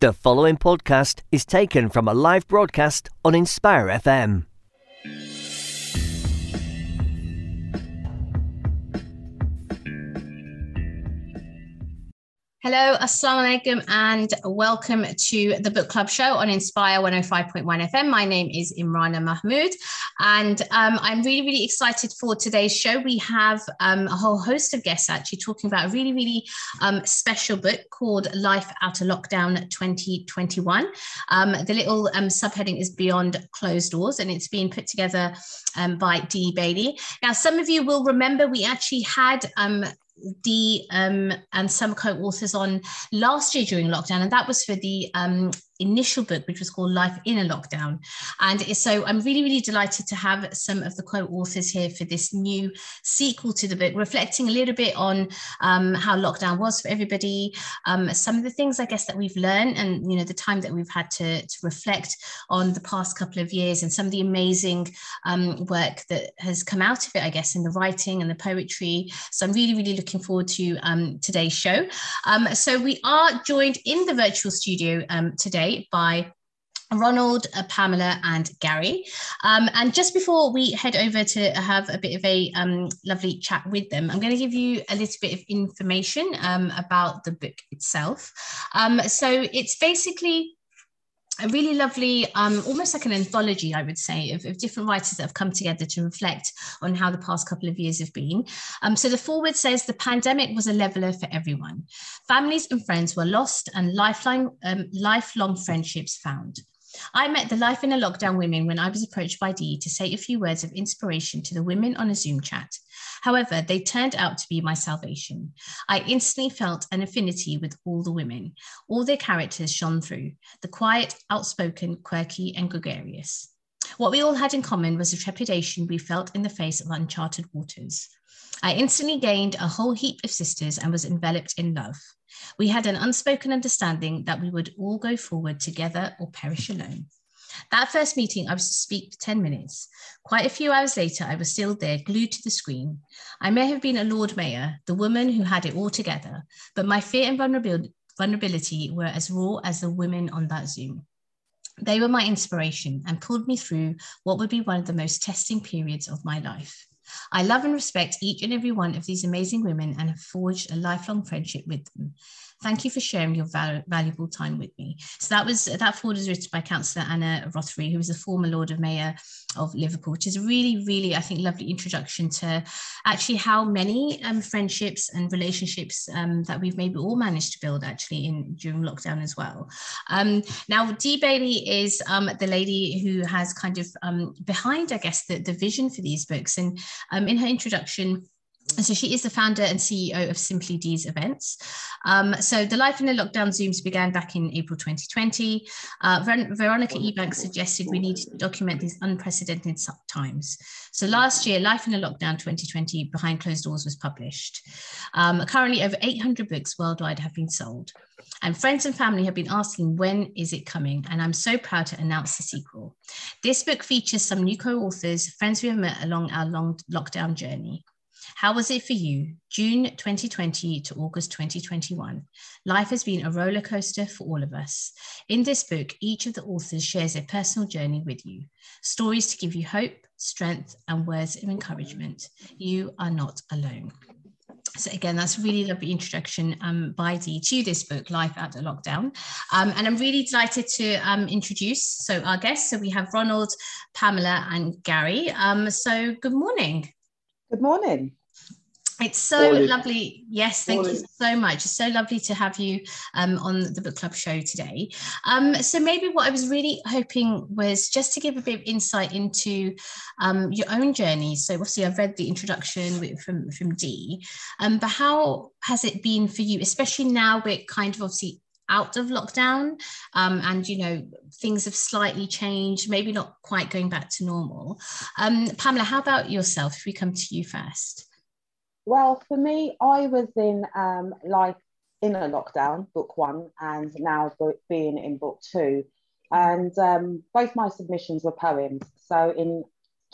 The following podcast is taken from a live broadcast on Inspire FM. Hello, Assalamu alaikum, and welcome to the book club show on Inspire 105.1 FM. My name is Imrana Mahmood, and um, I'm really, really excited for today's show. We have um, a whole host of guests actually talking about a really, really um, special book called Life Out of Lockdown 2021. Um, the little um, subheading is Beyond Closed Doors, and it's being put together um, by Dee Bailey. Now, some of you will remember we actually had Dee um, and some co-authors on last year during lockdown, and that was for the um, initial book, which was called Life in a Lockdown. And so I'm really, really delighted to have some of the co-authors here for this new sequel to the book, reflecting a little bit on um, how lockdown was for everybody, um, some of the things I guess that we've learned, and you know the time that we've had to, to reflect on the past couple of years, and some of the amazing um, work that has come out of it, I guess, in the writing and the poetry. So I'm really, really looking forward to um, today's show. Um, so we are joined in the virtual studio um, today today by Ronald, uh, Pamela, and Gary. Um, and just before we head over to have a bit of a um, lovely chat with them, I'm going to give you a little bit of information um, about the book itself. Um, so it's basically a really lovely, um, almost like an anthology, I would say, of, of, different writers that have come together to reflect on how the past couple of years have been. Um, so the forward says the pandemic was a leveler for everyone. Families and friends were lost and lifelong, um, lifelong friendships found. I met the Life in a Lockdown women when I was approached by Dee to say a few words of inspiration to the women on a Zoom chat. However, they turned out to be my salvation. I instantly felt an affinity with all the women. All their characters shone through the quiet, outspoken, quirky, and gregarious. What we all had in common was the trepidation we felt in the face of uncharted waters. I instantly gained a whole heap of sisters and was enveloped in love. We had an unspoken understanding that we would all go forward together or perish alone. That first meeting, I was to speak for 10 minutes. Quite a few hours later, I was still there, glued to the screen. I may have been a Lord Mayor, the woman who had it all together, but my fear and vulnerability were as raw as the women on that Zoom. They were my inspiration and pulled me through what would be one of the most testing periods of my life. I love and respect each and every one of these amazing women and have forged a lifelong friendship with them. Thank you for sharing your val- valuable time with me. So that was that forward was written by Councillor Anna Rothery, who was a former Lord of Mayor of Liverpool, which is a really, really, I think, lovely introduction to actually how many um, friendships and relationships um, that we've maybe all managed to build actually in during lockdown as well. Um, now, Dee Bailey is um, the lady who has kind of um, behind, I guess, the, the vision for these books. And um, in her introduction, so she is the founder and CEO of Simply Dee's events. Um, so the Life in a Lockdown Zooms began back in April 2020. Uh, Ver- Veronica Ebanks suggested we need to document these unprecedented times. So last year, Life in a Lockdown 2020 Behind Closed Doors was published. Um, currently, over 800 books worldwide have been sold. And friends and family have been asking, when is it coming? And I'm so proud to announce the sequel. This book features some new co authors, friends we have met along our long lockdown journey. How was it for you? June 2020 to August 2021. Life has been a roller coaster for all of us. In this book, each of the authors shares their personal journey with you. Stories to give you hope, strength, and words of encouragement. You are not alone. So again, that's a really lovely introduction um, by Dee to this book, Life After Lockdown. Um, and I'm really delighted to um, introduce so our guests. So we have Ronald, Pamela, and Gary. Um, so good morning. Good morning. It's so lovely. Yes, thank you so much. It's so lovely to have you um, on the book club show today. Um, so maybe what I was really hoping was just to give a bit of insight into um, your own journey. So obviously I've read the introduction from from Dee, um, but how has it been for you, especially now we're kind of obviously out of lockdown um, and you know things have slightly changed maybe not quite going back to normal um, pamela how about yourself if we come to you first well, for me, I was in um, like in a lockdown, book one, and now being in book two. And um, both my submissions were poems. So in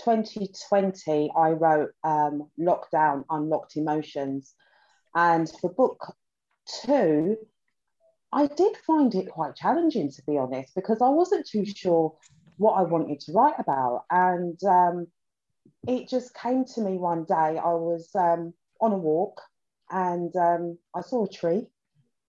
2020, I wrote um, Lockdown Unlocked Emotions. And for book two, I did find it quite challenging, to be honest, because I wasn't too sure what I wanted to write about. And um, it just came to me one day. I was um, on a walk and um, I saw a tree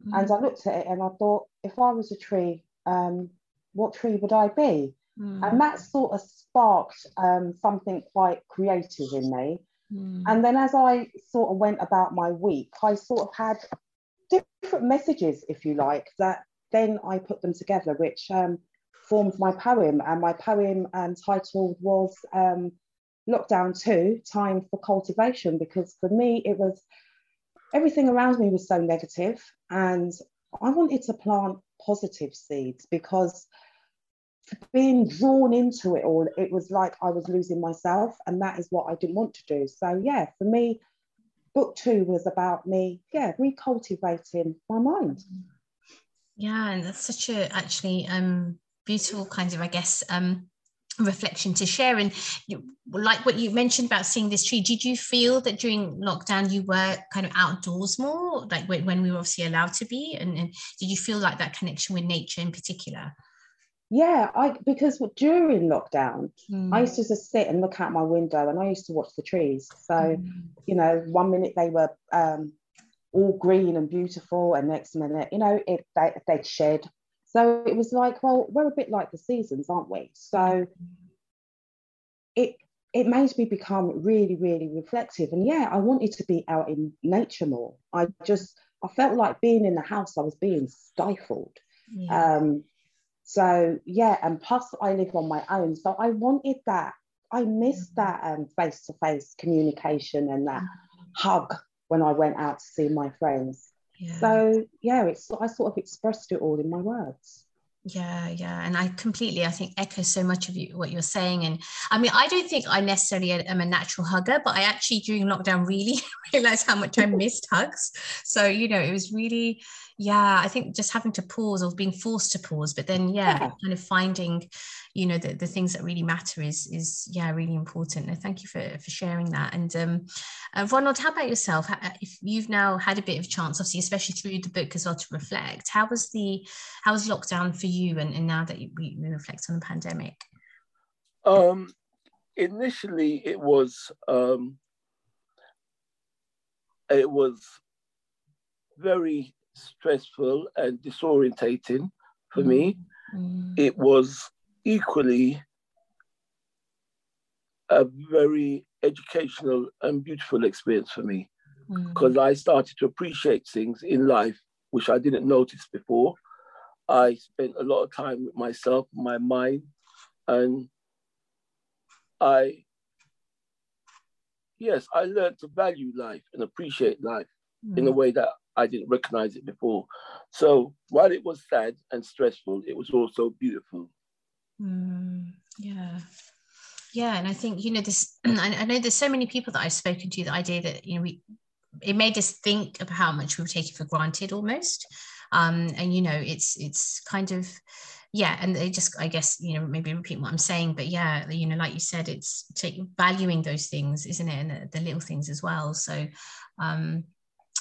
mm. and I looked at it and I thought, if I was a tree, um, what tree would I be? Mm. And that sort of sparked um, something quite creative in me. Mm. And then as I sort of went about my week, I sort of had different messages, if you like, that then I put them together, which um, formed my poem. And my poem um, titled was um, Lockdown 2 Time for Cultivation, because for me, it was everything around me was so negative, and I wanted to plant positive seeds because being drawn into it all, it was like I was losing myself, and that is what I didn't want to do. So, yeah, for me, book two was about me, yeah, recultivating my mind. Yeah, and that's such a actually um beautiful kind of, I guess, um reflection to share and you, like what you mentioned about seeing this tree did you feel that during lockdown you were kind of outdoors more like when, when we were obviously allowed to be and, and did you feel like that connection with nature in particular yeah, I because during lockdown, mm. I used to just sit and look out my window, and I used to watch the trees. So, mm. you know, one minute they were um, all green and beautiful, and next minute, you know, it they, they'd shed. So it was like, well, we're a bit like the seasons, aren't we? So it it made me become really, really reflective. And yeah, I wanted to be out in nature more. I just I felt like being in the house, I was being stifled. Yeah. Um, so yeah, and plus I live on my own. So I wanted that. I missed mm-hmm. that um, face-to-face communication and that mm-hmm. hug when I went out to see my friends. Yeah. So yeah, it's I sort of expressed it all in my words. Yeah yeah. And i completely i think echo so much of you what you're saying. And i mean i don't think i necessarily am a natural hugger but i actually during lockdown really realized how much i missed hugs. So you know it was really yeah i think just having to pause or being forced to pause but then yeah, yeah. kind of finding you know the, the things that really matter is is yeah really important. And thank you for for sharing that. And um uh, ronald how about yourself? If you've now had a bit of chance obviously especially through the book as well to reflect how was the how was lockdown for you and, and now that you, we, we reflect on the pandemic? Um initially it was um it was very stressful and disorientating for me. Mm. It was equally a very educational and beautiful experience for me because mm. I started to appreciate things in life which I didn't notice before. I spent a lot of time with myself, my mind, and I, yes, I learned to value life and appreciate life mm. in a way that I didn't recognize it before. So while it was sad and stressful, it was also beautiful. Mm, yeah. Yeah. And I think, you know, this, I know there's so many people that I've spoken to, the idea that, you know, we, it made us think of how much we were taking for granted almost. Um, and, you know, it's, it's kind of, yeah and they just i guess you know maybe repeat what i'm saying but yeah you know like you said it's take, valuing those things isn't it and the, the little things as well so um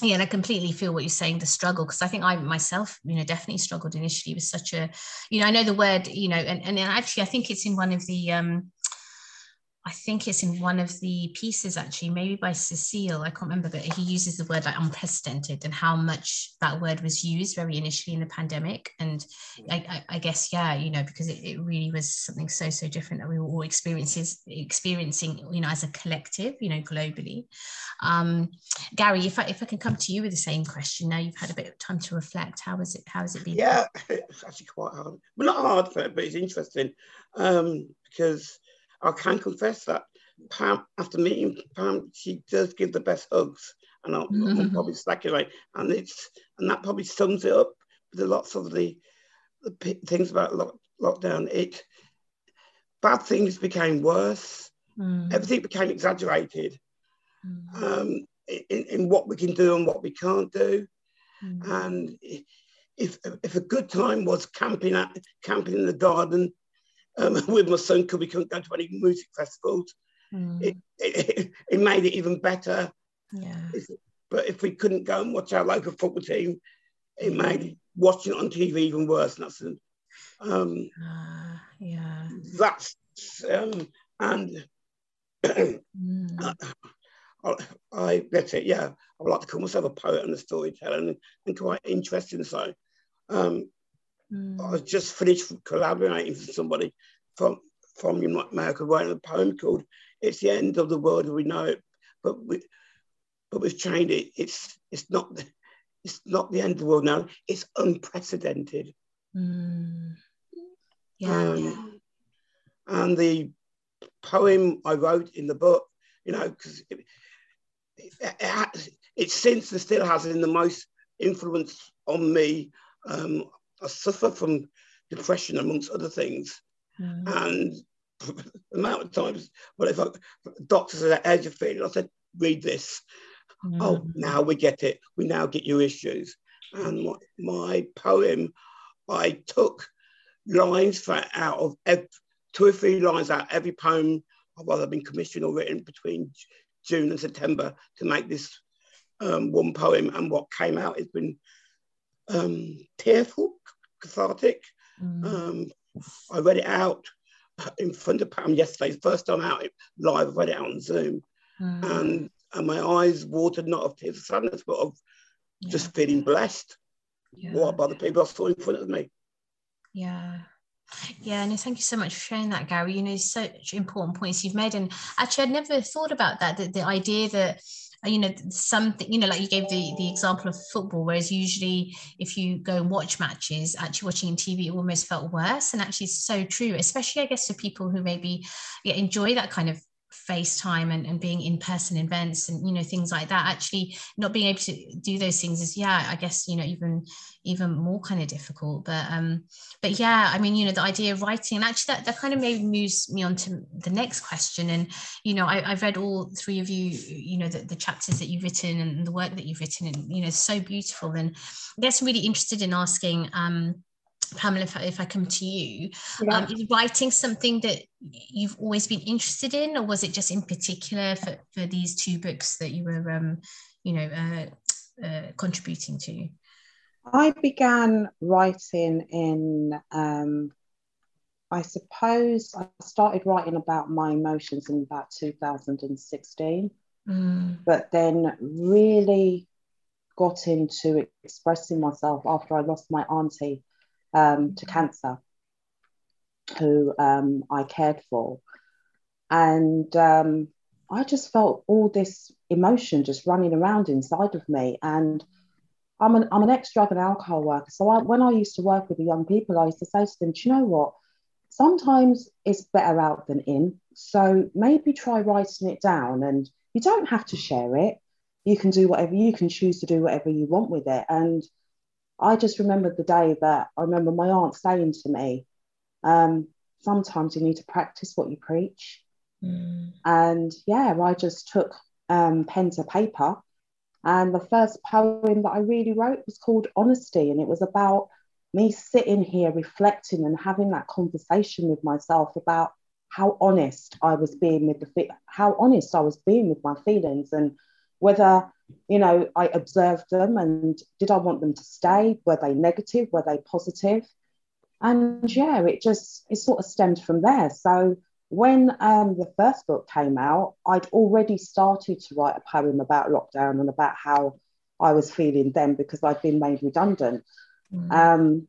yeah, and I completely feel what you're saying, the struggle, because I think I myself, you know, definitely struggled initially with such a, you know, I know the word, you know, and, and actually I think it's in one of the um I think it's in one of the pieces actually, maybe by Cecile, I can't remember, but he uses the word like unprecedented and how much that word was used very initially in the pandemic. And I, I, I guess, yeah, you know, because it, it, really was something so, so different that we were all experiences experiencing, you know, as a collective, you know, globally. Um, Gary, if I if I can come to you with the same question, now you've had a bit of time to reflect, how has it how has it been? Yeah, it's actually quite hard. Well, not hard, but it's interesting um, because I can confess that Pam, after meeting Pam, she does give the best hugs, and I'll, mm-hmm. I'll probably speculate, and it's and that probably sums it up with lots of the, the things about lock, lockdown. It bad things became worse. Mm. Everything became exaggerated mm. um, in, in, what we can do and what we can't do. Mm. And if if a good time was camping at camping in the garden um, with my son because we couldn't go to any music festivals. Mm. It, it, it, made it even better. Yeah. But if we couldn't go and watch our local football team, it made watching it on TV even worse. And that's um, uh, yeah. That's um, and mm. I, I that's it. Yeah, I would like to call myself a poet and a storyteller, and, and quite interesting. So, um, mm. I just finished collaborating with somebody from from America, writing a poem called "It's the End of the World as We Know It," but we but we've changed it. It's it's not the, it's not the end of the world now. It's unprecedented. Mm. Yeah, um, yeah. And the poem I wrote in the book, you know, because it, it, it, it, since and still has in the most influence on me. Um, I suffer from depression amongst other things, mm. and the amount of times, well, if I, doctors are at the edge of feeling, I said, read this. Mm. Oh, now we get it. We now get your issues. And my, my poem, I took lines for, out of every, two or three lines out of every poem I've either been commissioned or written between June and September to make this um, one poem. And what came out has been um, tearful, cathartic. Mm. Um, I read it out in front of Pam yesterday, first time out live, I read it out on Zoom. Mm. And, and my eyes watered not of tears of sadness, but of yeah. just feeling blessed yeah. by the people I saw in front of me. Yeah. Yeah, no, thank you so much for sharing that, Gary. You know, such important points you've made. And actually, I'd never thought about that, the, the idea that uh, you know something you know like you gave the the example of football whereas usually if you go and watch matches actually watching in tv it almost felt worse. And actually it's so true especially i guess for people who maybe yeah, enjoy that kind of FaceTime and, and being in person events and you know things like that actually not being able to do those things is yeah I guess you know even even more kind of difficult. But um but yeah I mean you know the idea of writing and actually that, that kind of maybe moves me on to the next question. And you know I, have read all three of you you know the, the chapters that you've written and the work that you've written and you know so beautiful. And I guess I'm really interested in asking um Pamela, if I, if I come to you, yeah. um, is writing something that you've always been interested in, or was it just in particular for, for these two books that you were, um, you know, uh, uh, contributing to? I began writing in, um, I suppose, I started writing about my emotions in about 2016, mm. but then really got into expressing myself after I lost my auntie um, to cancer, who um, I cared for. And um, I just felt all this emotion just running around inside of me. And I'm an, I'm an ex drug and alcohol worker. So I, when I used to work with the young people, I used to say to them, Do you know what? Sometimes it's better out than in. So maybe try writing it down. And you don't have to share it. You can do whatever you can choose to do whatever you want with it. And I just remembered the day that I remember my aunt saying to me, um, sometimes you need to practice what you preach. Mm. And yeah, I just took um, pen to paper. And the first poem that I really wrote was called Honesty. And it was about me sitting here reflecting and having that conversation with myself about how honest I was being with the how honest I was being with my feelings and whether you know i observed them and did i want them to stay were they negative were they positive? and yeah it just it sort of stemmed from there so when um, the first book came out i'd already started to write a poem about lockdown and about how i was feeling then because i'd been made redundant mm. um,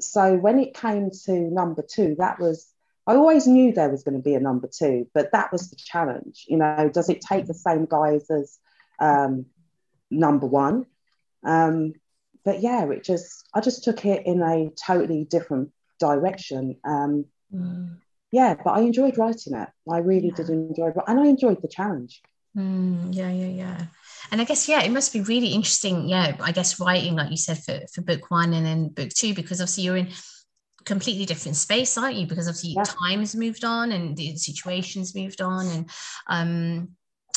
so when it came to number two that was I always knew there was going to be a number two, but that was the challenge. You know, does it take the same guys as um, number one. Um, but yeah, it just I just took it in a totally different direction. Um, mm. Yeah, but I enjoyed writing it. I really yeah. did enjoy it, and I enjoyed the challenge. Mm, yeah, yeah, yeah. And I guess yeah, it must be really interesting. Yeah, I guess writing like you said for for book one and then book two because obviously you're in completely different space, aren't you? Because obviously yeah. time's moved on and the situations moved on and um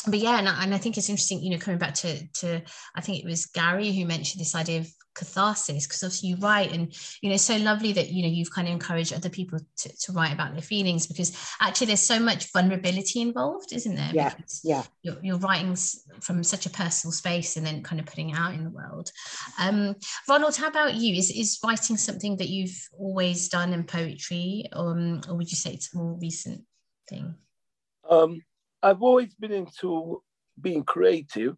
but yeah, and I, and I think it's interesting, you know, coming back to to I think it was Gary who mentioned this idea of catharsis because obviously you write and you know it's so lovely that you know you've kind of encouraged other people to, to write about their feelings because actually there's so much vulnerability involved isn't there? Yeah because yeah. you're, you're writing from such a personal space and then kind of putting it out in the world. Um, ronald how about you? Is is writing something that you've always done in poetry um, or would you say it's a more recent thing? Um, i've always been into being creative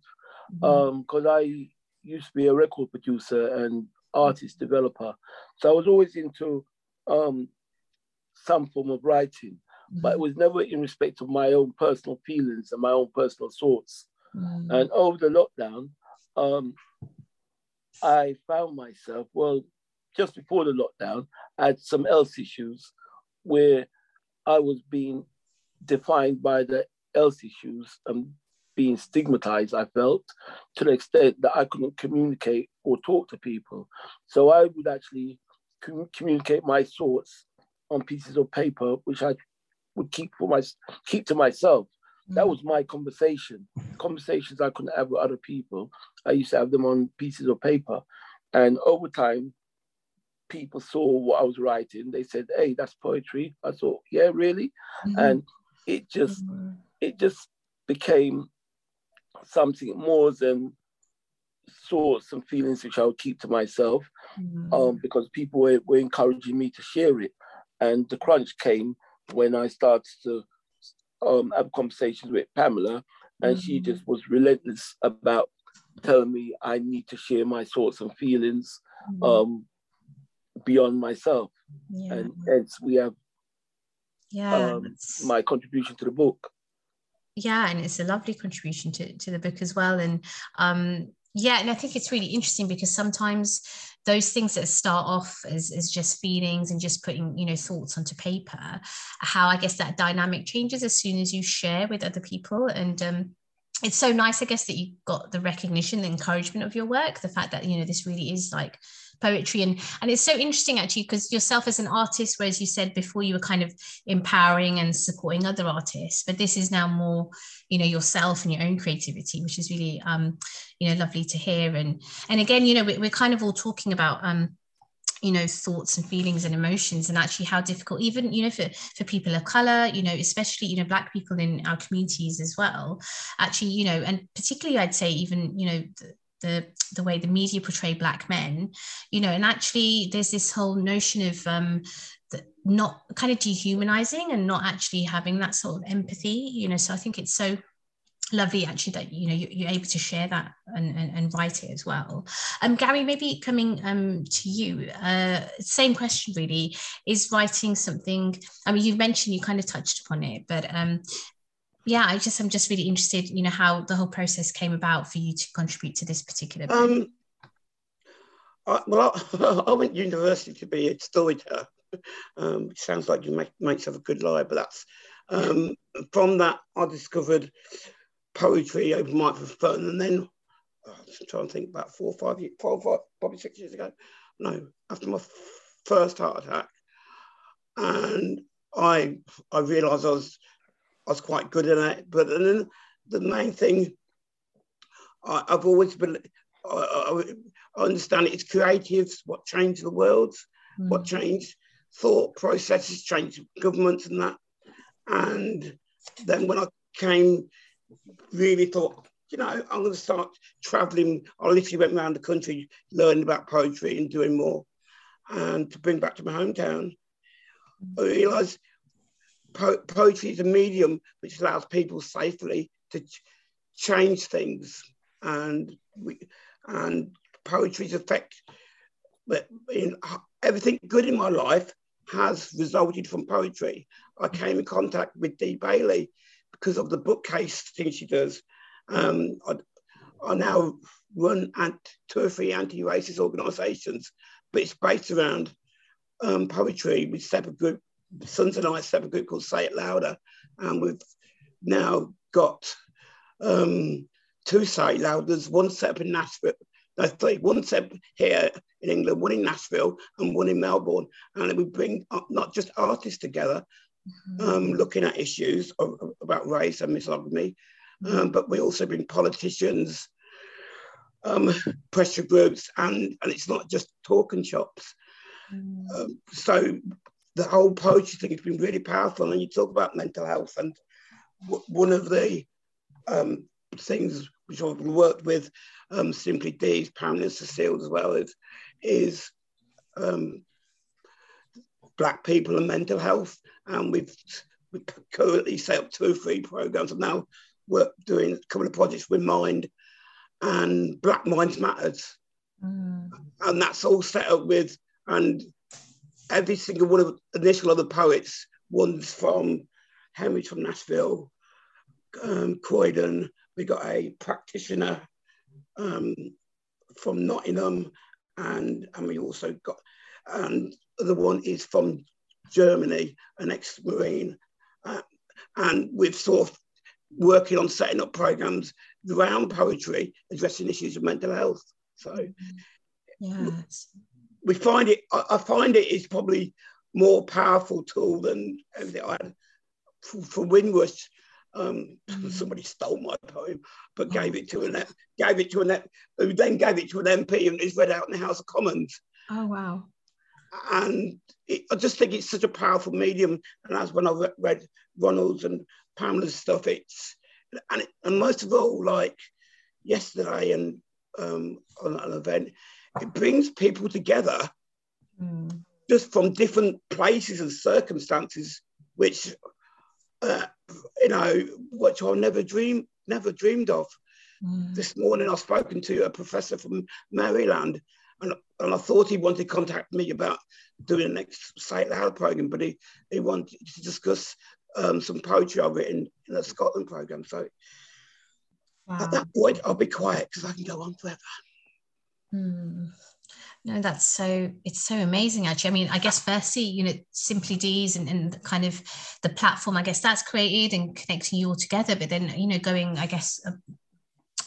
because mm-hmm. um, I used to be a record producer and artist developer. So I was always into um, some form of writing, mm-hmm. but it was never in respect of my own personal feelings and my own personal thoughts. Mm-hmm. And over the lockdown, um, I found myself, well, just before the lockdown, I had some health issues where I was being defined by the health issues and being stigmatized, I felt, to the extent that I couldn't communicate or talk to people. So I would actually com- communicate my thoughts on pieces of paper, which I would keep for my keep to myself. That mm. was my conversation. Conversations I couldn't have with other people. I used to have them on pieces of paper. And over time, people saw what I was writing. They said, Hey, that's poetry. I thought, Yeah, really? Mm-hmm. And it just mm-hmm. It just became something more than thoughts and feelings which I would keep to myself mm-hmm. um, because people were, were encouraging me to share it. And the crunch came when I started to um, have conversations with Pamela, and mm-hmm. she just was relentless about telling me I need to share my thoughts and feelings mm-hmm. um, beyond myself. Yeah. And hence we have yeah, um, my contribution to the book yeah and it's a lovely contribution to, to the book as well. And um yeah and i think it's really interesting because sometimes those things that start off as, as just feelings and just putting you know thoughts onto paper how i guess that dynamic changes as soon as you share with other people. And um it's so nice i guess that you got the recognition the encouragement of your work the fact that you know this really is like poetry. And and it's so interesting actually because yourself as an artist whereas you said before you were kind of empowering and supporting other artists but this is now more you know yourself and your own creativity which is really um you know lovely to hear. And and again you know we're kind of all talking about um you know thoughts and feelings and emotions and actually how difficult even you know for for people of color you know especially you know black people in our communities as well actually you know and particularly i'd say even you know the, the the way the media portray black men you know and actually there's this whole notion of um not kind of dehumanizing and not actually having that sort of empathy you know. So i think it's so lovely actually that you know you're, able to share that and, and, and, write it as well. Um gary maybe coming um to you uh same question really. Is writing something i mean you've mentioned you kind of touched upon it but um yeah, I just I'm just really interested, you know, how the whole process came about for you to contribute to this particular book. Um, I, well, I, I, went to university to be a storyteller. Um, sounds like you make, make yourself a good liar, but that's um, from that I discovered poetry, open mic for fun, and then oh, I'm trying to think about four, five, years, four, five, probably six years ago. No, after my first heart attack, and I I realised I was I was quite good at it. But then the main thing I, have always been, I, I, I, understand it's creatives, what changed the world, mm. what changed thought processes, changed governments and that. And then when I came, really thought, you know, I'm going to start traveling. I literally went around the country learning about poetry and doing more. And to bring back to my hometown, I realized po- poetry is a medium which allows people safely to ch- change things, and we, and poetry's effect. But in everything good in my life has resulted from poetry. I came in contact with Dee Bailey because of the bookcase thing she does. Um, I, I now run two or three anti-racist organisations, but it's based around um, poetry with separate group Sons and I set up a group called Say It Louder, and we've now got um, two Say It Louders, one set up in Nashville, no, three, one set up here in England, one in Nashville, and one in Melbourne. And we bring not just artists together, mm-hmm. um, looking at issues of, about race and misogyny, um, but we also bring politicians, um, pressure groups, and, and it's not just talking shops. Mm. Um, so the whole poetry thing has been really powerful. And you talk about mental health, and w- one of the um, things which I've worked with um, Simply Dee's, Pamela and Cecile as well is, is um, black people and mental health. And we've, we currently set up two or three programs and now we're doing a couple of projects with Mind and Black Minds Matters. Mm. And that's all set up with, and every single one of the initial other poets, one's from Henry from Nashville, um, Croydon, we got a practitioner um, from Nottingham, and, and we also got, and the one is from Germany, an ex-Marine. Uh, and we've sort of working on setting up programs around poetry, addressing issues of mental health. So yes. We find it, I find it is probably more powerful tool than everything I had for, for Windrush. Um, mm. Somebody stole my poem, but oh. gave it to an gave it to an who then gave it to an MP and it's read out in the House of Commons. Oh wow! And it, I just think it's such a powerful medium. And as when I read, read Ronald's and Pamela's stuff, it's and, it, and most of all, like yesterday and um, on an event, it brings people together mm. just from different places and circumstances, which uh, you know, which I never dreamed never dreamed of. Mm. This morning, I've spoken to a professor from Maryland, and, and I thought he wanted to contact me about doing the next It Loud program, but he, he wanted to discuss um, some poetry I've written in the Scotland program. So wow. at that point, I'll be quiet because I can go on forever. Hmm. No, that's so it's so amazing actually. I mean, I guess firstly, you know, Simply Dee's and, and kind of the platform, I guess that's created and connecting you all together, but then, you know, going, I guess,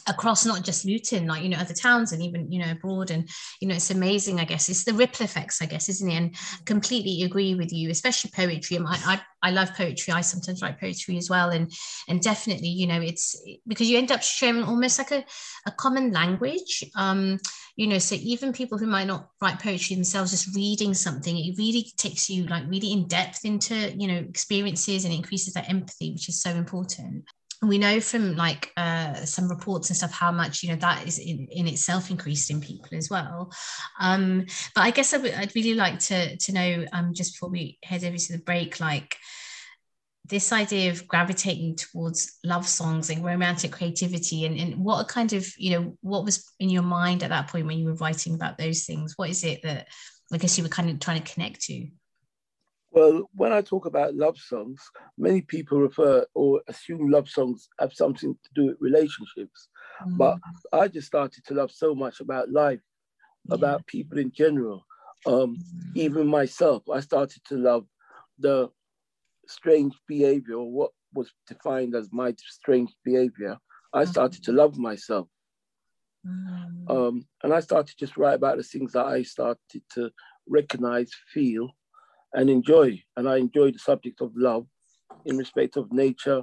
across not just Luton, like you know other towns and even you know abroad, and you know it's amazing. I guess it's the ripple effects, I guess, isn't it? And completely agree with you, especially poetry. I, I I love poetry. I sometimes write poetry as well, and and definitely you know it's because you end up sharing almost like a, a common language. Um, you know, so even people who might not write poetry themselves, just reading something, it really takes you like really in depth into you know experiences and increases that empathy, which is so important we know from like uh, some reports and stuff how much you know that is in, in itself increased in people as well. Um, but i guess i w- i'd really like to to know um, just before we head over to the break like this idea of gravitating towards love songs and romantic creativity and, and what kind of you know what was in your mind at that point when you were writing about those things? What is it that i guess you were kind of trying to connect to well, when I talk about love songs, many people refer or assume love songs have something to do with relationships. Mm. But I just started to love so much about life, yeah. about people in general. Um, mm. Even myself, I started to love the strange behavior or what was defined as my strange behavior. I started to love myself. Mm. Um, and I started to just write about the things that I started to recognize, feel, and enjoy. And I enjoy the subject of love in respect of nature,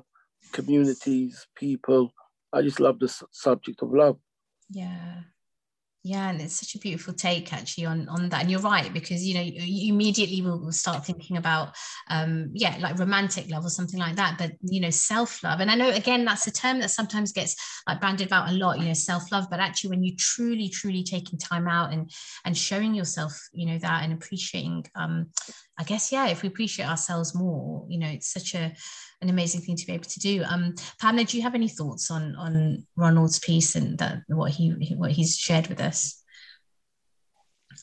communities, people. I just love the subject of love. Yeah yeah and it's such a beautiful take actually on on that. And you're right because you know you immediately will start thinking about um yeah like romantic love or something like that but you know self-love. And i know again that's a term that sometimes gets like branded about a lot you know self-love but actually when you truly truly taking time out and and showing yourself you know that and appreciating um i guess yeah if we appreciate ourselves more you know it's such a an amazing thing to be able to do. Um, Pamela, do you have any thoughts on on Ronald's piece and that what he what he's shared with us?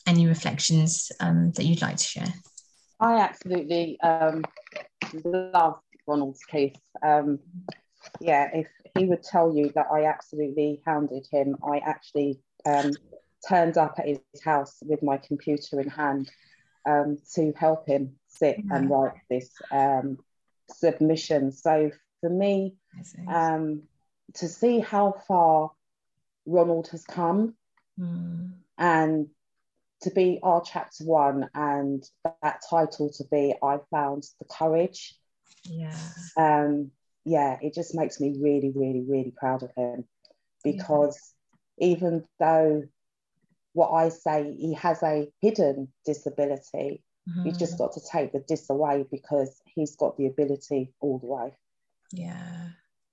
Any reflections um, that you'd like to share? I absolutely um, love Ronald's piece. Um, yeah, if he would tell you that I absolutely hounded him, I actually um, turned up at his house with my computer in hand um, to help him sit yeah. and write this um, submission. So for me, um, to see how far Ronald has come mm. and to be our chapter one and that title to be I found the courage. Yeah. Um, yeah, it just makes me really, really, really proud of him because even though what I say he has a hidden disability, mm-hmm. you've just got to take the dis away because he's got the ability all the way. Yeah.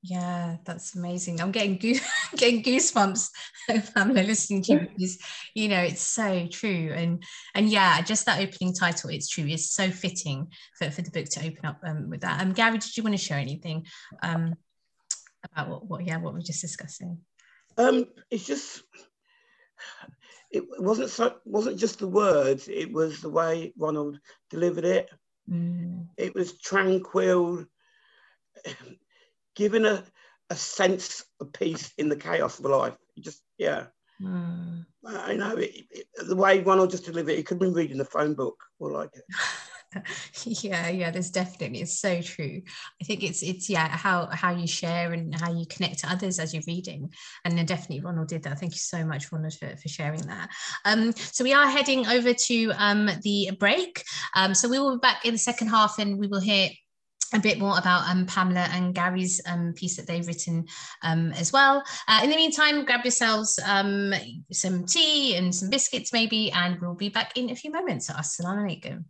Yeah, that's amazing. I'm getting go- getting goosebumps I'm listening to you because you know it's so true and and yeah, just that opening title, it's true, is so fitting for, for the book to open up um, with that. Um, Gary, did you want to share anything um, about what, what yeah what we are just discussing? Um, it's just it wasn't so wasn't just the words; it was the way Ronald delivered it. Mm. It was tranquil giving a, a sense of peace in the chaos of life. just, yeah. Mm. I know it, it, the way Ronald just delivered it, he could have been reading the phone book or like it. yeah yeah there's definitely it's so true i think it's it's yeah how how you share and how you connect to others as you're reading and then definitely ronald did that thank you so much ronald for, for sharing that um so we are heading over to um the break um so we will be back in the second half and we will hear a bit more about um, Pamela and Gary's um, piece that they've written um, as well. Uh, in the meantime, grab yourselves um, some tea and some biscuits maybe, and we'll be back in a few moments. Assalamu alaikum.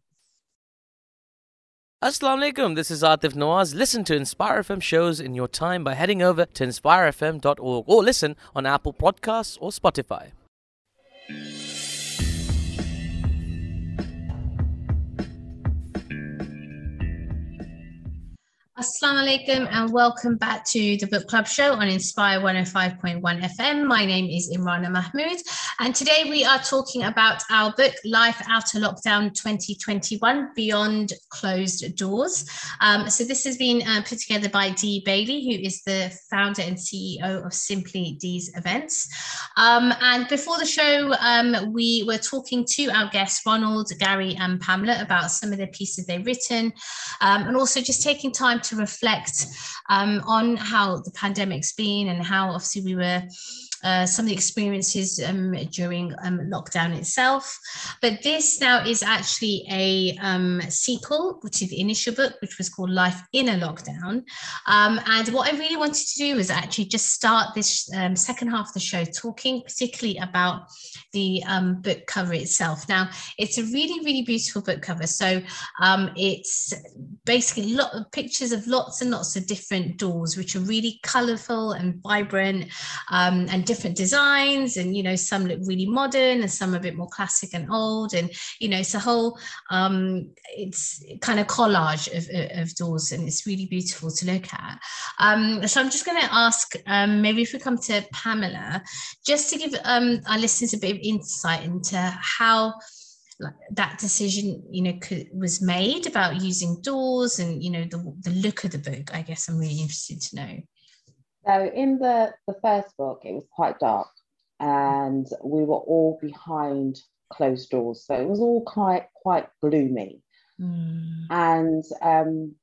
Assalamu alaikum, this is Atif Nawaz. Listen to Inspire FM shows in your time by heading over to inspirefm.org or listen on Apple Podcasts or Spotify. Assalamu alaikum and welcome back to the Book Club show on Inspire 105.1 FM. My name is Imrana Mahmood and today we are talking about our book Life After Lockdown 2021 Beyond Closed Doors. Um, so this has been uh, put together by Dee Bailey, who is the founder and CEO of Simply Dee's Events. Um, and before the show, um, we were talking to our guests, Ronald, Gary and Pamela, about some of the pieces they've written um, and also just taking time to reflect um, on how the pandemic's been and how obviously we were uh, some of the experiences um, during um, lockdown itself. But this now is actually a um, sequel to the initial book, which was called Life in a Lockdown. Um, and what I really wanted to do was actually just start this um, second half of the show talking particularly about the um, book cover itself. Now, it's a really, really beautiful book cover. So it's basically lot of pictures of lots and lots of different doors, which are really colorful and vibrant and different designs and you know some look really modern and some a bit more classic and old. And you know it's a whole um it's kind of collage of, of doors and it's really beautiful to look at. Um so i'm just going to ask um maybe if we come to pamela just to give um our listeners a bit of insight into how that decision you know was made about using doors and you know the, the look of the book i guess i'm really interested to know so in the, the first book, it was quite dark and we were all behind closed doors. So it was all quite quite gloomy. Mm. And um,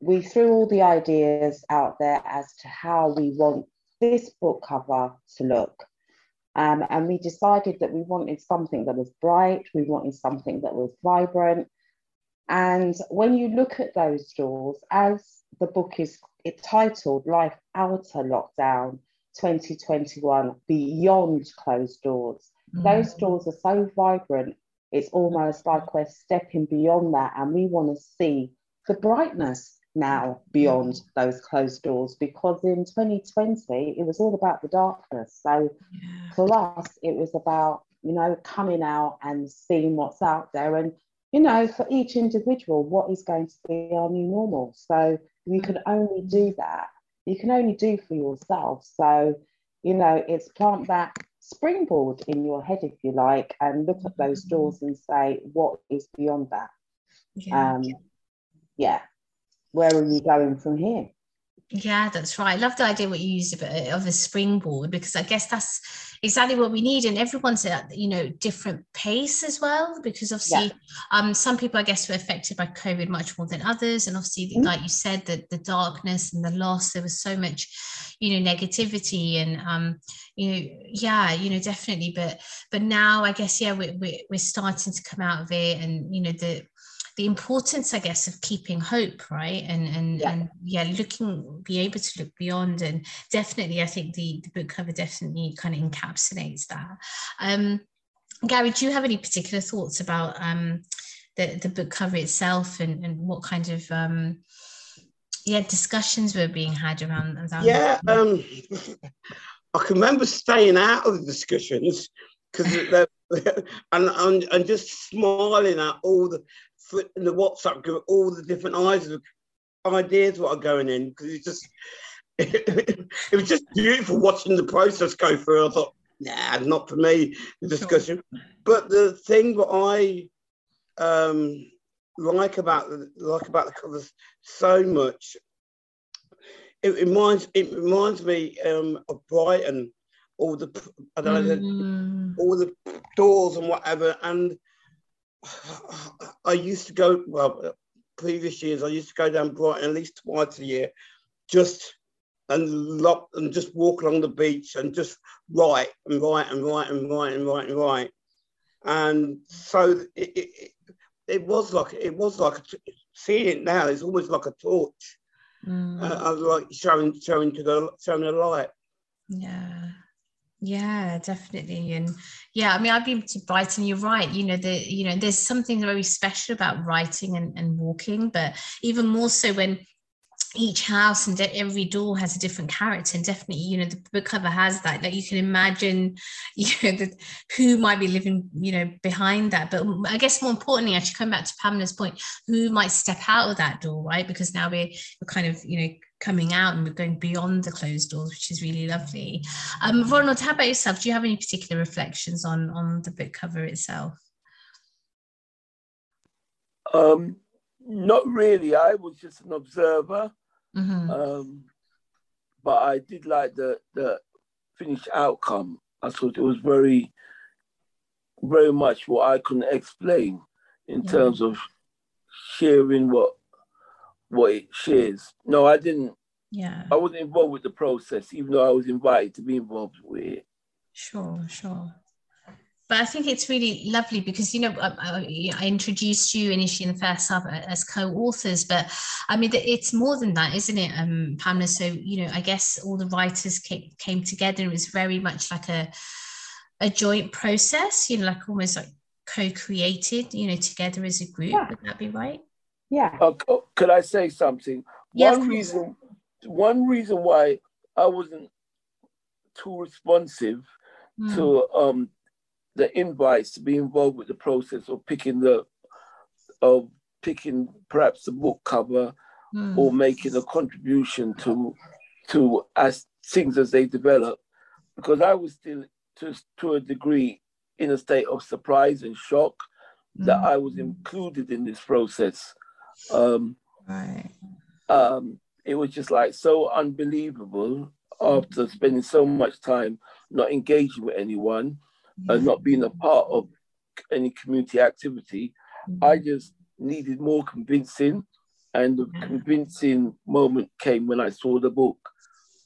we threw all the ideas out there as to how we want this book cover to look. Um, and we decided that we wanted something that was bright, we wanted something that was vibrant. And when you look at those doors, as the book is it titled Life Outta Lockdown 2021 Beyond Closed Doors. Mm. Those doors are so vibrant, it's almost like we're stepping beyond that, and we want to see the brightness now beyond those closed doors because in 2020 it was all about the darkness. So yeah. for us, it was about you know coming out and seeing what's out there and you know for each individual what is going to be our new normal so you can only do that. You can only do for yourself. So, you know, it's plant that springboard in your head, if you like, and look at those mm-hmm. doors and say, what is beyond that? Yeah. Um, yeah. Where are you going from here? Yeah, that's right. I love the idea what you used of a, of a springboard because I guess that's exactly what we need. And everyone's at you know different pace as well because obviously yeah. um, some people I guess were affected by COVID much more than others. And obviously, mm-hmm. like you said, that the darkness and the loss, there was so much, you know, negativity and um, you know, yeah, you know, definitely. But but now I guess yeah, we're we're, we're starting to come out of it, and you know the the importance, I guess, of keeping hope, right? And and yeah. and yeah, looking, be able to look beyond, and definitely, I think the the book cover definitely kind of encapsulates that. Um, Gary, do you have any particular thoughts about um, the the book cover itself, and and what kind of um, yeah discussions were being had around? around yeah, um, I can remember staying out of the discussions because and, and and just smiling at all the in the WhatsApp group, all the different ideas ideas what are going in because it's just it, was just beautiful watching the process go through. I thought, nah, not for me the discussion. Sure. But the thing that I um, like about the like about the covers so much, it reminds it reminds me um, of Brighton all the I don't know mm. all the doors and whatever. And I used to go well previous years. I used to go down Brighton at least twice a year, just and lock and just walk along the beach and just write and write and write and write and write and write. And so it, it, it was like it was like a, seeing it now. It's almost like a torch. Mm. Uh, like showing showing to the showing the light. Yeah. Yeah, definitely. And yeah, I mean, I've been to Brighton, you're right. You know, the you know, there's something very special about writing and, and walking, but even more so when each house and every door has a different character and definitely you know the book cover has that like you can imagine you know the, who might be living you know behind that. But i guess more importantly actually come back to pamela's point who might step out of that door right? Because now we're, we're kind of you know coming out and we're going beyond the closed doors which is really lovely. Um ronald how about yourself? Do you have any particular reflections on on the book cover itself? Um not really. I was just an observer Mm-hmm. Um, but I did like the the finished outcome. I thought it was very, very much what I couldn't explain in yeah. terms of sharing what what it shares. No, I didn't. Yeah. I wasn't involved with the process, even though I was invited to be involved with it. Sure, sure but I think it's really lovely because you know I, I, introduced you initially in the first half as co-authors, but I mean it's more than that, isn't it, um, Pamela? So you know, I guess all the writers came, came together. It was very much like a a joint process, you know, like almost like co-created, you know, together as a group. Yeah. Would that be right? Yeah. Uh, could I say something? Yeah, one reason, one reason why I wasn't too responsive mm. to um the invites to be involved with the process of picking the of picking perhaps the book cover mm. or making a contribution to to as things as they develop because I was still to, to a degree in a state of surprise and shock mm. that I was hmm. included in this process. Um, right. Um, it was just like so unbelievable after spending so much time not engaging with anyone and not being a part of any community activity, I mm-hmm. just needed more convincing. And the convincing moment came when I saw the book.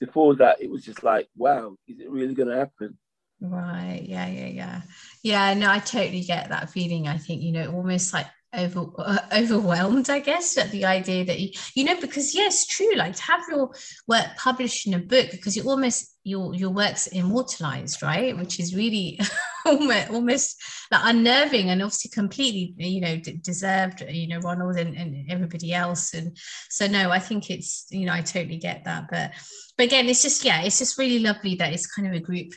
Before that, it was just like, wow, is it really going to happen? Right. Yeah. Yeah. Yeah. Yeah. No, I totally get that feeling. I think, you know, almost like over uh, overwhelmed i guess at the idea that you, you know because yes true like to have your work published in a book because you almost your your work's immortalized right? Which is really almost, almost like unnerving and obviously completely you know d- deserved you know ronald and, and everybody else. And so no i think it's you know i totally get that. But but again it's just yeah it's just really lovely that it's kind of a group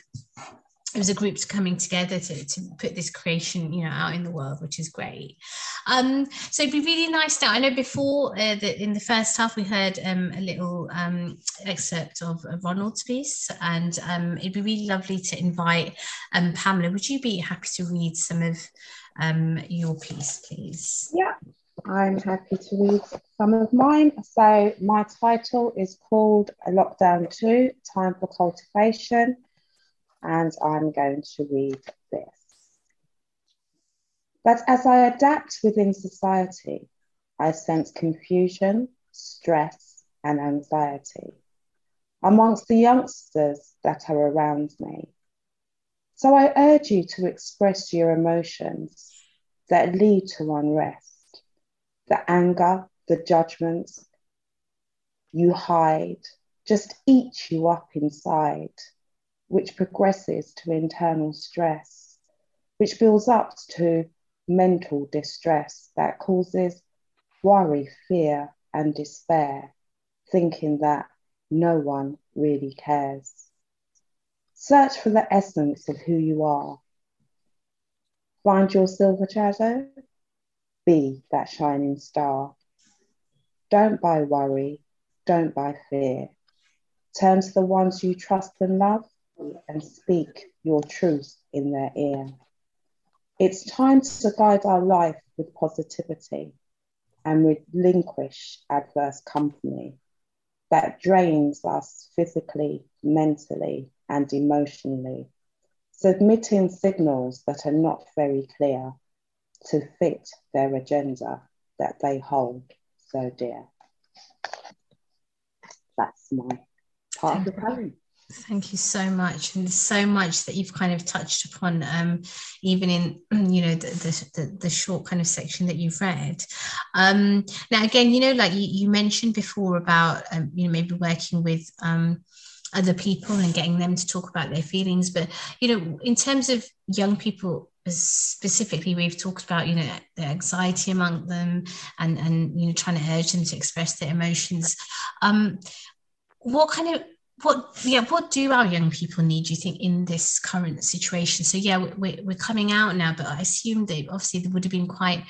it was a group coming together to, to put this creation you know out in the world which is great. Um, so it'd be really nice now i know before uh, in the first half we heard um, a little um, excerpt of, of ronald's piece and um, it'd be really lovely to invite um, pamela. Would you be happy to read some of um, your piece please? Yeah I'm happy to read some of mine. So, my title is called Lockdown 2 Time for Cultivation and I'm going to read this. But as I adapt within society, I sense confusion, stress, and anxiety amongst the youngsters that are around me. So I urge you to express your emotions that lead to unrest. the anger, the judgments you hide just eat you up inside, which progresses to internal stress, which builds up to mental distress that causes worry, fear, and despair, thinking that no one really cares. Search for the essence of who you are. Find your silver shadow. Be that shining star. Don't buy worry. Don't buy fear. Turn to the ones you trust and love and speak your truth in their ear. It's time to guide our life with positivity and relinquish adverse company that drains us physically, mentally, and emotionally, submitting signals that are not very clear to fit their agenda that they hold so dear. That's my part of the poem. Thank you so much, and so much that you've kind of touched upon, um, even in you know the, the, the short kind of section that you've read. Um, now, again, you know, like you, you mentioned before about um, you know maybe working with um, other people and getting them to talk about their feelings, but you know, in terms of young people specifically we've talked about you know the anxiety among them and and you know trying to urge them to express their emotions. Um what kind of what yeah what do our young people need do you think in this current situation? So yeah we're, we're coming out now but i assume that obviously they would have been quite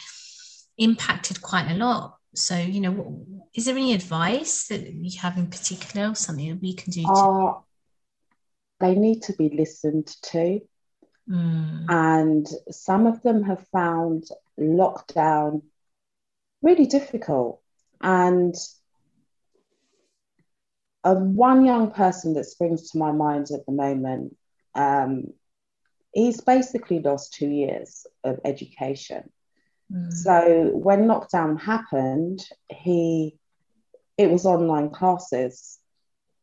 impacted quite a lot. So you know is there any advice that you have in particular or something that we can do to- uh, they need to be listened to. Mm. and some of them have found lockdown really difficult. And um, one young person that springs to my mind at the moment, um, he's basically lost two years of education. Mm. So when lockdown happened, he it was online classes.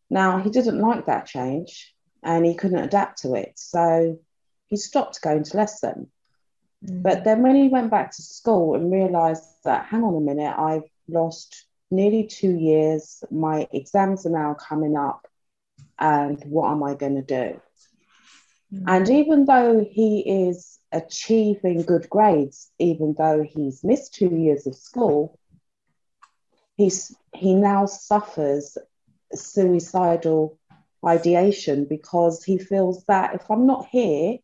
Now he didn't like that change and he couldn't adapt to it. So he stopped going to lesson. Mm. But then when he went back to school and realized that, hang on a minute, I've lost nearly two years. My exams are now coming up, and what am I going to do? Mm. And even though he is achieving good grades, even though he's missed two years of school, he's he now suffers suicidal ideation because he feels that if I'm not here,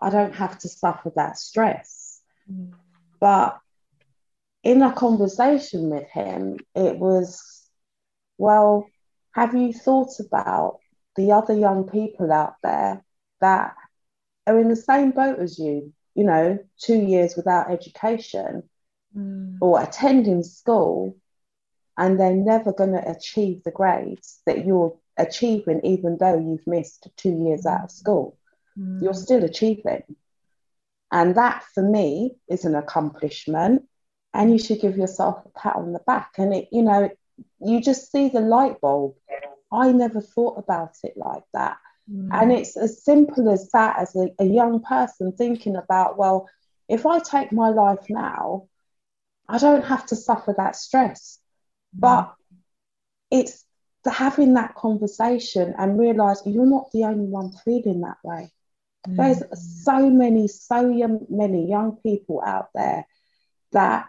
I don't have to suffer that stress. Mm. But in a conversation with him, it was, well, have you thought about the other young people out there that are in the same boat as you, you know, two years without education mm. or attending school, and they're never going to achieve the grades that you're achieving, even though you've missed two years out of school. Mm. You're still achieving. And that for me is an accomplishment and you should give yourself a pat on the back. And it, you know, you just see the light bulb. I never thought about it like that. Mm. And it's as simple as that, as a, a young person thinking about, well, if I take my life now, I don't have to suffer that stress. Mm. But it's having that conversation and realize you're not the only one feeling that way. Mm. There's so many, so young, many young people out there that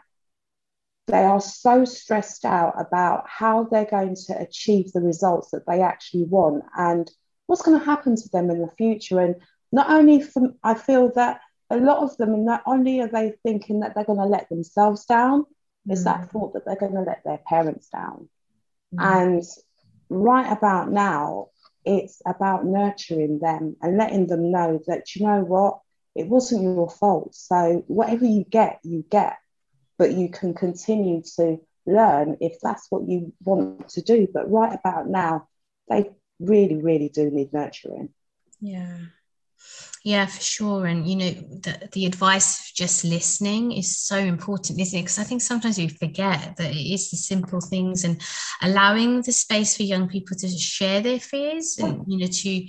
they are so stressed out about how they're going to achieve the results that they actually want and what's going to happen to them in the future. And not only from, I feel that a lot of them, not only are they thinking that they're going to let themselves down, mm. is that thought that they're going to let their parents down. Mm. And right about now, it's about nurturing them and letting them know that, you know what, it wasn't your fault. So whatever you get, you get but you can continue to learn if that's what you want to do. But right about now, they really, really do need nurturing. Yeah. Yeah, for sure. And you know, the, the advice of just listening is so important, isn't it? Because I think sometimes we forget that it is the simple things and allowing the space for young people to share their fears and you know to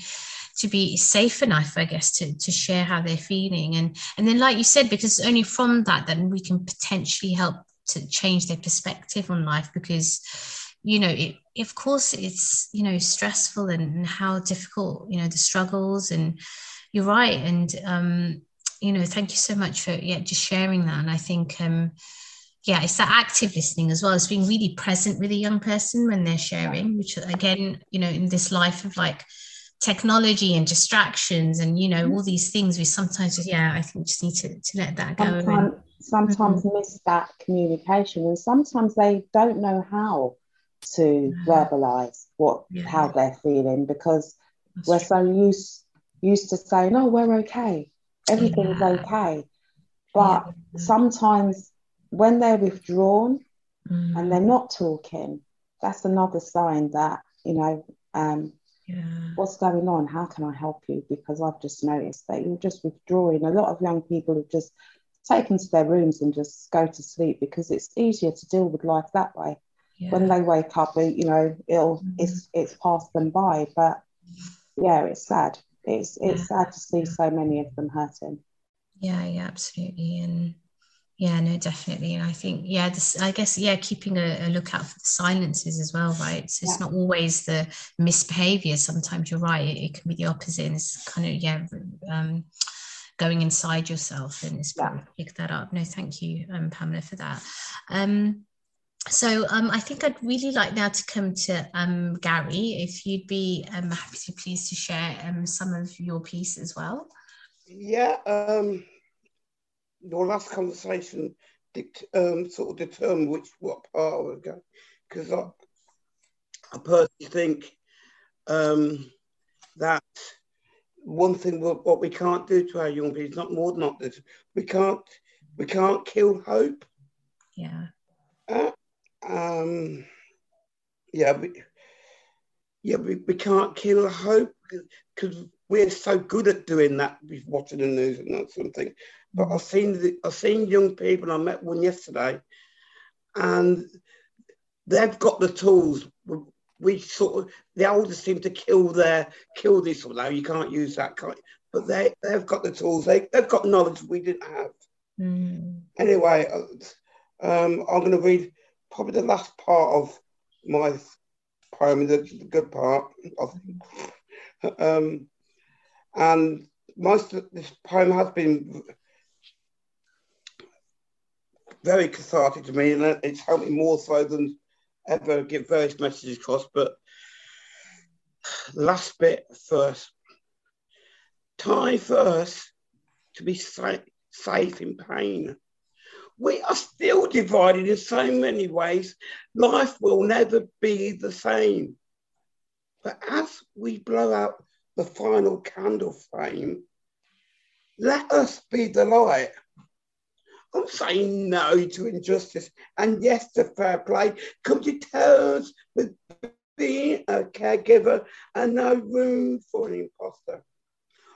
to be safe enough, I guess, to, to share how they're feeling. And and then, like you said, because only from that then we can potentially help to change their perspective on life because you know it, of course it's you know stressful and, and how difficult you know the struggles. And you're right. And um you know thank you so much for yeah just sharing that. And i think um yeah it's that active listening as well. As being really present with a young person when they're sharing which again you know in this life of like technology and distractions and you know all these things we sometimes yeah i think we just need to, to let that go sometimes, sometimes mm-hmm. miss that communication and sometimes they don't know how to mm-hmm. verbalize what yeah. how they're feeling because That's we're true. so used used to saying oh we're okay everything's yeah. okay but yeah. sometimes when they're withdrawn mm. and they're not talking that's another sign that you know um, yeah. what's going on? How can I help you? Because I've just noticed that you're just withdrawing. A lot of young people have just taken to their rooms and just go to sleep because it's easier to deal with life that way. Yeah. When they wake up, you know, it'll mm-hmm. it's it's passed them by. But yeah, it's sad. It's it's yeah. sad to see so many of them hurting. Yeah, yeah, absolutely. And yeah no definitely and i think yeah this i guess yeah keeping a, a lookout for the silences as well right? So it's not always the misbehavior. Sometimes you're right it, it, can be the opposite and it's kind of yeah um, going inside yourself and it's yeah. pick that up. No thank you um, pamela for that. Um, so um, I think I'd really like now to come to um, Gary, if you'd be um, happy to please to share um, some of your piece as well. Yeah, um, your last conversation dict, um, sort of determined which what part I was going because I, I personally think um, that one thing what, what we can't do to our young people is not more than not this we can't we can't kill hope. Yeah. Uh, um yeah we, yeah we, we can't kill hope because we're so good at doing that with watching the news and that sort of thing but I've seen the, I've seen young people. I met one yesterday, and they've got the tools. We sort of the elders seem to kill their kill this or that. You can't use that kind, but they they've got the tools. They they've got knowledge we didn't have. Mm. Anyway, uh, um, I'm going to read probably the last part of my poem, the, the good part. Of, um, and most of this poem has been very cathartic to me, and it's helped me more so than ever get various messages across. But last bit first. Time first to be safe, safe in pain. We are still divided in so many ways. Life will never be the same. But as we blow out the final candle flame, let us be the light I'm saying no to injustice and yes to fair play. Come to terms with being a caregiver and no room for an imposter.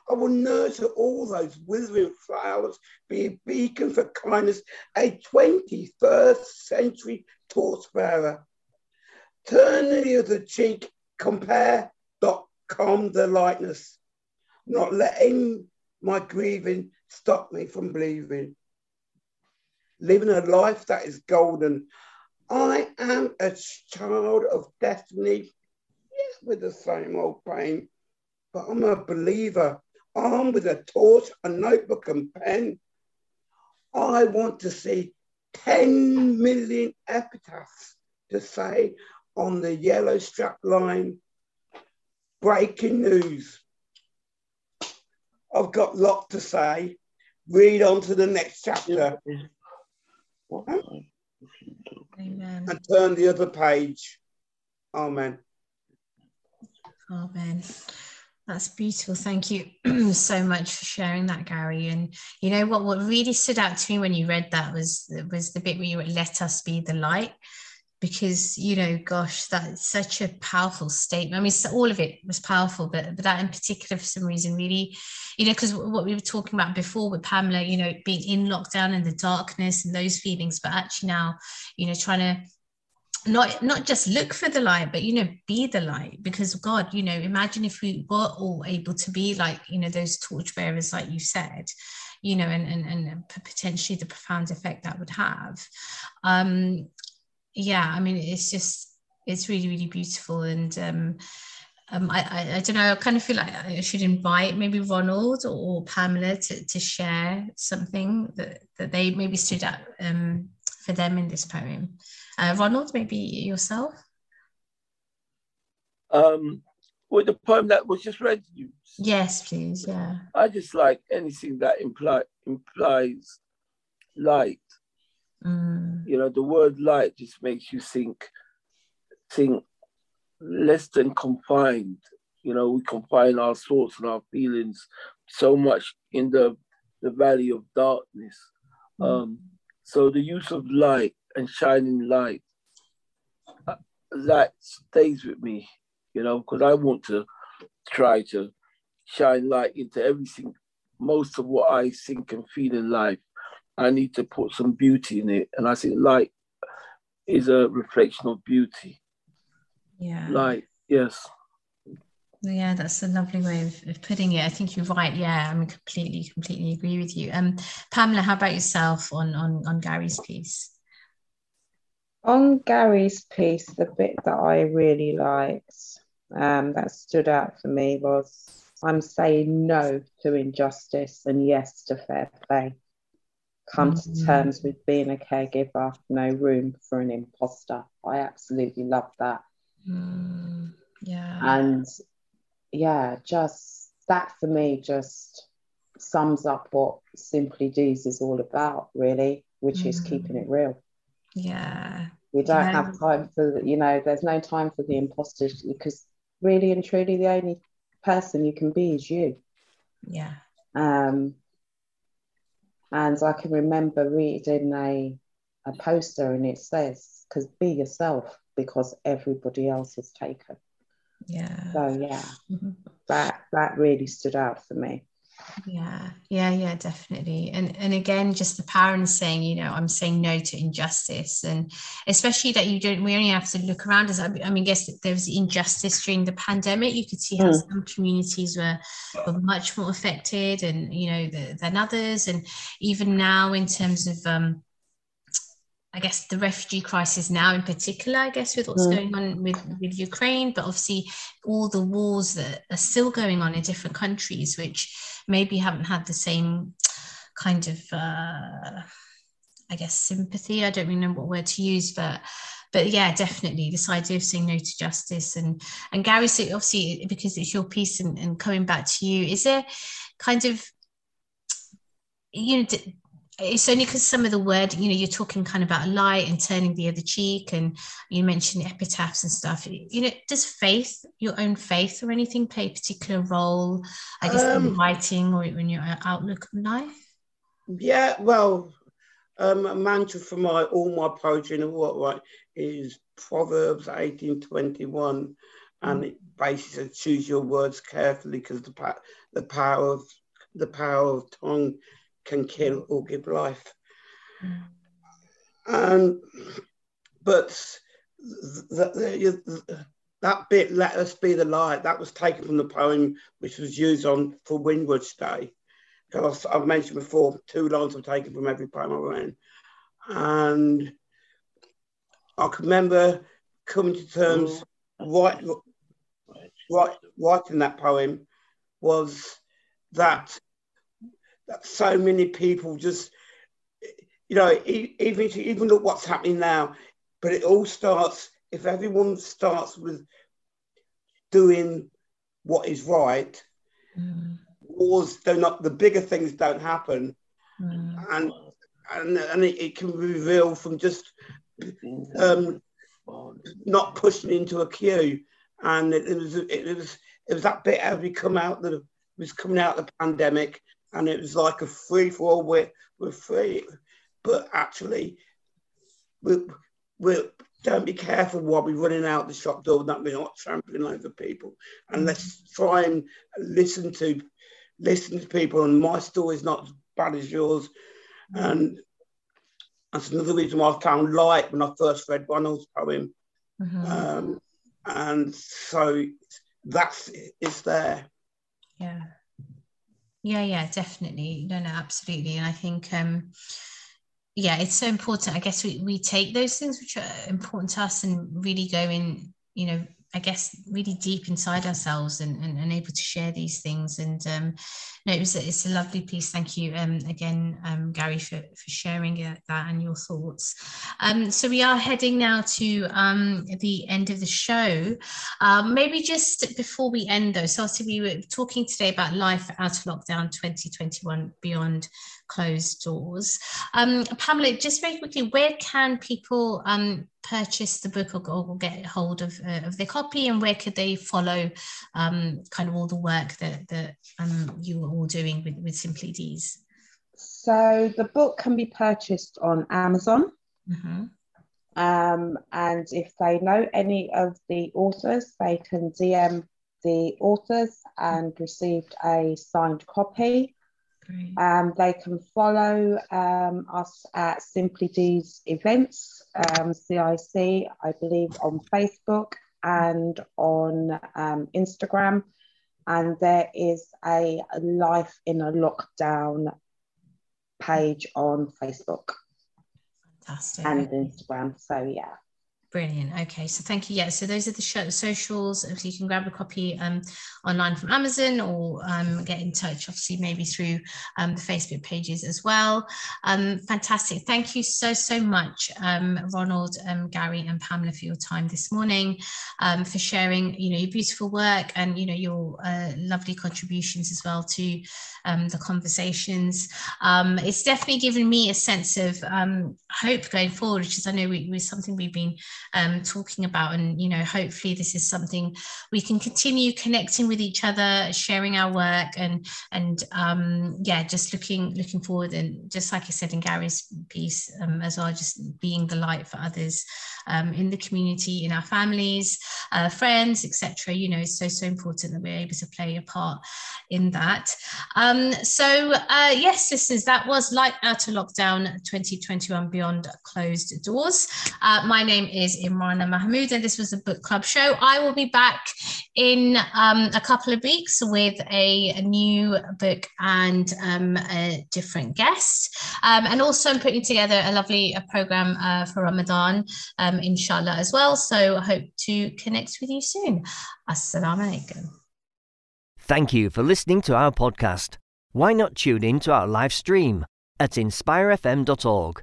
I will nurture all those withering flowers, be a beacon for kindness, a 21st century torchbearer. Turn the other cheek, compare.com the likeness, not letting my grieving stop me from believing living a life that is golden. I am a child of destiny, yes, with the same old pain, but I'm a believer, armed with a torch, a notebook, and pen. I want to see 10 million epitaphs to say on the yellow strap line breaking news. I've got lot to say. Read on to the next chapter. Amen. And turn the other page. Amen. Amen. That's beautiful. Thank you so much for sharing that, Gary. And you know what? What really stood out to me when you read that was was the bit where you were "Let us be the light," because you know gosh that's such a powerful statement i mean all of it was powerful but, but that in particular for some reason really you know because what we were talking about before with pamela you know being in lockdown and the darkness and those feelings but actually now you know trying to not not just look for the light but you know be the light because god you know imagine if we were all able to be like you know those torchbearers like you said you know, and, and, and potentially the profound effect that would have. Um, yeah, I mean, it's just, it's really, really beautiful. And um, um, I, I, I, don't know, I kind of feel like I should invite maybe Ronald or, Pamela to, to share something that, that they maybe stood out um, for them in this poem. Uh, Ronald, maybe yourself? Um, with the poem that was just read to you. Yes, please. Yeah. I just like anything that imply implies light. Mm. You know, the word light just makes you think think less than confined. You know, we confine our thoughts and our feelings so much in the the valley of darkness. Mm. Um, so the use of light and shining light, uh, that stays with me you know, because I want to try to shine light into everything, most of what I think and feel in life. I need to put some beauty in it. And I think light is a reflection of beauty. Yeah. Light, yes. Yeah, that's a lovely way of, of, putting it. I think you're right. Yeah, I mean, completely, completely agree with you. Um, Pamela, how about yourself on on on Gary's piece? On Gary's piece, the bit that I really liked um, that stood out for me was I'm saying no to injustice and yes to fair play. Come mm-hmm. to terms with being a caregiver, no room for an imposter. I absolutely love that. Mm, yeah. And yeah, just that for me just sums up what Simply Dee's is all about, really, which mm. is keeping it real. Yeah. We don't yeah. have time for, you know, there's no time for the imposters because really and truly the only person you can be is you. Yeah. Um, and I can remember reading a a poster and it says, "Because be yourself, because everybody else is taken." Yeah. So yeah, mm-hmm. that that really stood out for me yeah yeah yeah definitely. And and again just the parents saying you know i'm saying no to injustice. And especially that you don't we only have to look around as i mean guess there was injustice during the pandemic. You could see how mm. some communities were were much more affected and you know the, than others. And even now in terms of um I guess the refugee crisis now in particular, I guess, with what's mm. going on with, with Ukraine, but obviously all the wars that are still going on in different countries, which maybe haven't had the same kind of, uh, I guess, sympathy. I don't really know what word to use, but but yeah, definitely this idea of saying no to justice and and Gary, so obviously because it's your piece and, and coming back to you, is there kind of you know it's only because some of the word, you know, you're talking kind of about light and turning the other cheek, and you mentioned epitaphs and stuff. You know, does faith, your own faith, or anything play a particular role, I guess, um, in writing or in your outlook on life? Yeah, well, um, a mantra for my all my poetry and what right is Proverbs eighteen twenty one, and it basically says choose your words carefully because the the power of the power of tongue can kill or give life. Mm. And but the, the, that bit, "Let us be the light," that was taken from the poem which was used on for Windrush Day. Because I've mentioned before, two lines were taken from every poem I wrote, and I can remember coming to terms right, right, writing that poem was that that so many people just, you know, even even look what's happening now, but it all starts if everyone starts with doing what is right. Mm. Wars do not the bigger things don't happen, mm. and and and it, it, can reveal from just um, not pushing into a queue, and it, it was it, was it was that bit as we come out that was coming out of the pandemic and it was like a free for all. We're, we're free, but actually, we we don't be careful while we're running out the shop door that we're not trampling over people, and let's try and listen to listen to people. And my story is not as bad as yours, and that's another reason why I found light when I first read Ronald's poem. Mm-hmm. Um, and so that's it's there. Yeah. Yeah yeah definitely. No no absolutely. And i think um yeah it's so important. I guess we, we take those things which are important to us and really go in you know I guess, really deep inside ourselves and, and, and able to share these things. And um, no, it was a, it's a lovely piece. Thank you um, again, um, Gary, for, for sharing that and your thoughts. Um, so we are heading now to um, the end of the show. Um, maybe just before we end, though, so obviously we were talking today about life out of lockdown 2021 beyond closed doors. Um, Pamela, just very quickly, where can people um, purchase the book or, or get hold of, uh, of their copy and where could they follow um, kind of all the work that, that um, you are all doing with, with Simply Dee's? So the book can be purchased on Amazon. Mm-hmm. Um, and if they know any of the authors, they can DM the authors and received a signed copy. Um, they can follow um, us at Simply Dee's events, um, CIC, I believe, on Facebook and on um, Instagram. And there is a Life in a Lockdown page on Facebook Fantastic. and Instagram. So, yeah. Brilliant. Okay, so thank you. Yeah, so those are the show, socials. So you can grab a copy um, online from Amazon or um, get in touch, obviously, maybe through um, the Facebook pages as well. Um, fantastic. Thank you so, so much, um, Ronald, um, Gary, and Pamela, for your time this morning, for sharing, you know, your beautiful work and, you know, your uh, lovely contributions as well to the conversations. it's definitely given me a sense of hope going forward, which is, I know, we, was something we've been um, talking about. And, you know, hopefully this is something we can continue connecting with each other, sharing our work and, and um, yeah, just looking, looking forward. And just like I said in Gary's piece um, as well, just being the light for others um, in the community, in our families, uh, friends, etc. You know, it's so, so important that we're able to play a part in that. Um, so uh, yes, listeners, that was Light Out of Lockdown 2021 Beyond Closed Doors. Uh, my name is Imrana Mahmood, and this was a book club show. I will be back in um, a couple of weeks with a, a new book and um, a different guest. Um, and also, I'm putting together a lovely a program uh, for Ramadan, um, inshallah, as well. So I hope to connect with you soon. Assalamu alaikum. Thank you for listening to our podcast. Why not tune in to our live stream at inspirefm.org